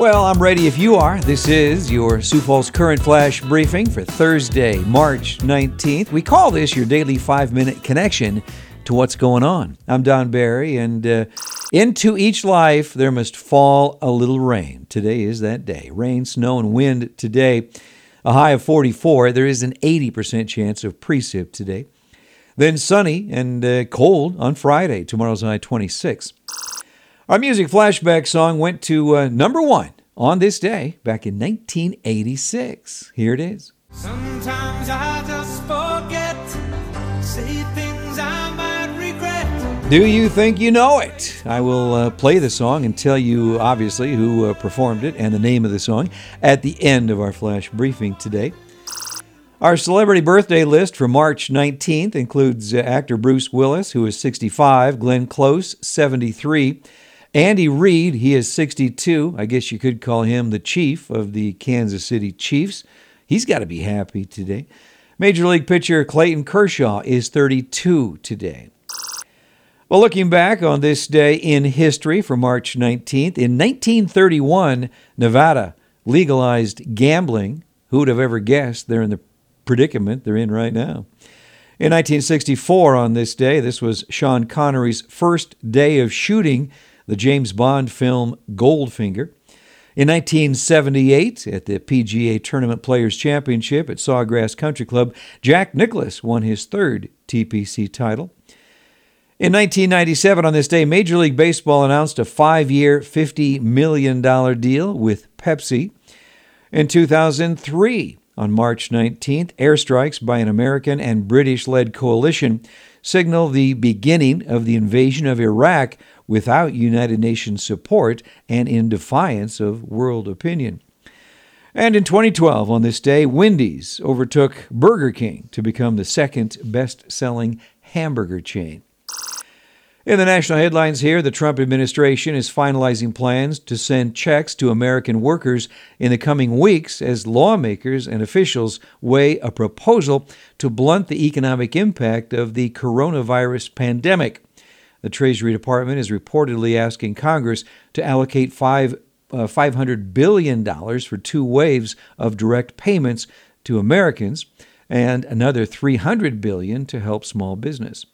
Well, I'm ready if you are. This is your Sioux Falls Current Flash briefing for Thursday, March 19th. We call this your daily five minute connection to what's going on. I'm Don Barry, and uh, into each life there must fall a little rain. Today is that day. Rain, snow, and wind today. A high of 44. There is an 80% chance of precip today. Then sunny and uh, cold on Friday. Tomorrow's high 26. Our music flashback song went to uh, number one on this day back in 1986. Here it is. Sometimes I just forget, say things I might regret. Do you think you know it? I will uh, play the song and tell you, obviously, who uh, performed it and the name of the song at the end of our flash briefing today. Our celebrity birthday list for March 19th includes uh, actor Bruce Willis, who is 65, Glenn Close, 73. Andy Reid, he is 62. I guess you could call him the chief of the Kansas City Chiefs. He's got to be happy today. Major League pitcher Clayton Kershaw is 32 today. Well, looking back on this day in history for March 19th, in 1931, Nevada legalized gambling. Who would have ever guessed they're in the predicament they're in right now? In 1964, on this day, this was Sean Connery's first day of shooting the James Bond film Goldfinger. In 1978, at the PGA Tournament Players Championship at Sawgrass Country Club, Jack Nicklaus won his third TPC title. In 1997, on this day, Major League Baseball announced a five year, $50 million deal with Pepsi. In 2003, on March 19th, airstrikes by an American and British led coalition signal the beginning of the invasion of Iraq without United Nations support and in defiance of world opinion. And in 2012, on this day, Wendy's overtook Burger King to become the second best selling hamburger chain. In the national headlines here, the Trump administration is finalizing plans to send checks to American workers in the coming weeks as lawmakers and officials weigh a proposal to blunt the economic impact of the coronavirus pandemic. The Treasury Department is reportedly asking Congress to allocate five, uh, $500 billion for two waves of direct payments to Americans and another 300 billion to help small business.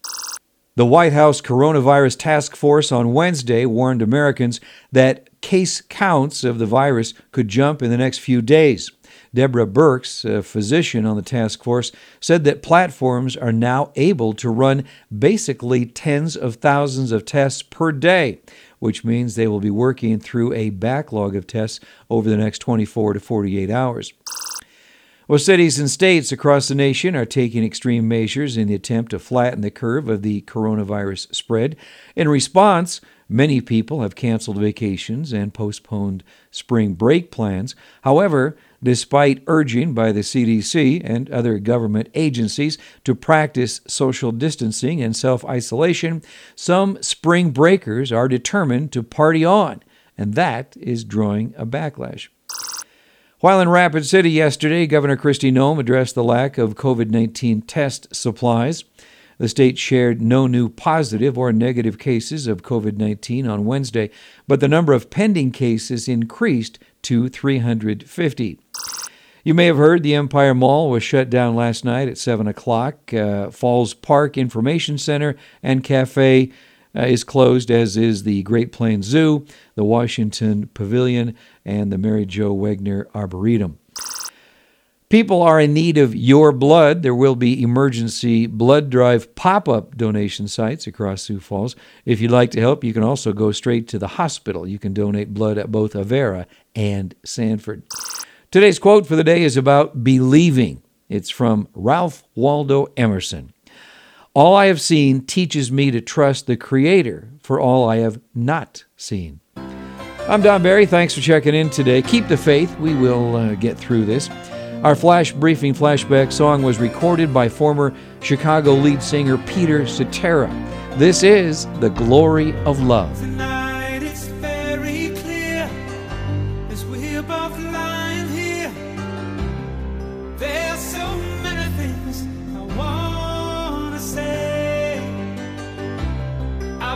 The White House Coronavirus Task Force on Wednesday warned Americans that case counts of the virus could jump in the next few days. Deborah Birx, a physician on the task force, said that platforms are now able to run basically tens of thousands of tests per day, which means they will be working through a backlog of tests over the next 24 to 48 hours. Well, cities and states across the nation are taking extreme measures in the attempt to flatten the curve of the coronavirus spread. In response, many people have canceled vacations and postponed spring break plans. However, despite urging by the CDC and other government agencies to practice social distancing and self isolation, some spring breakers are determined to party on, and that is drawing a backlash. While in Rapid City yesterday, Governor Kristi Noem addressed the lack of COVID 19 test supplies. The state shared no new positive or negative cases of COVID 19 on Wednesday, but the number of pending cases increased to 350. You may have heard the Empire Mall was shut down last night at 7 o'clock. Uh, Falls Park Information Center and Cafe uh, is closed, as is the Great Plains Zoo, the Washington Pavilion, and the Mary Jo Wegner Arboretum. People are in need of your blood. There will be emergency blood drive pop up donation sites across Sioux Falls. If you'd like to help, you can also go straight to the hospital. You can donate blood at both Avera and Sanford. Today's quote for the day is about believing. It's from Ralph Waldo Emerson. All I have seen teaches me to trust the Creator for all I have not seen. I'm Don Barry. Thanks for checking in today. Keep the faith. We will uh, get through this. Our flash briefing flashback song was recorded by former Chicago lead singer Peter Cetera. This is The Glory of Love.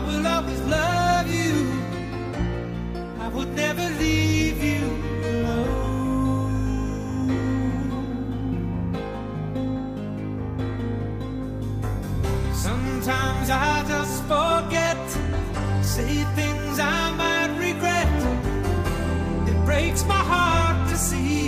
will always love you. I would never leave you alone. Sometimes I just forget, say things I might regret. It breaks my heart to see.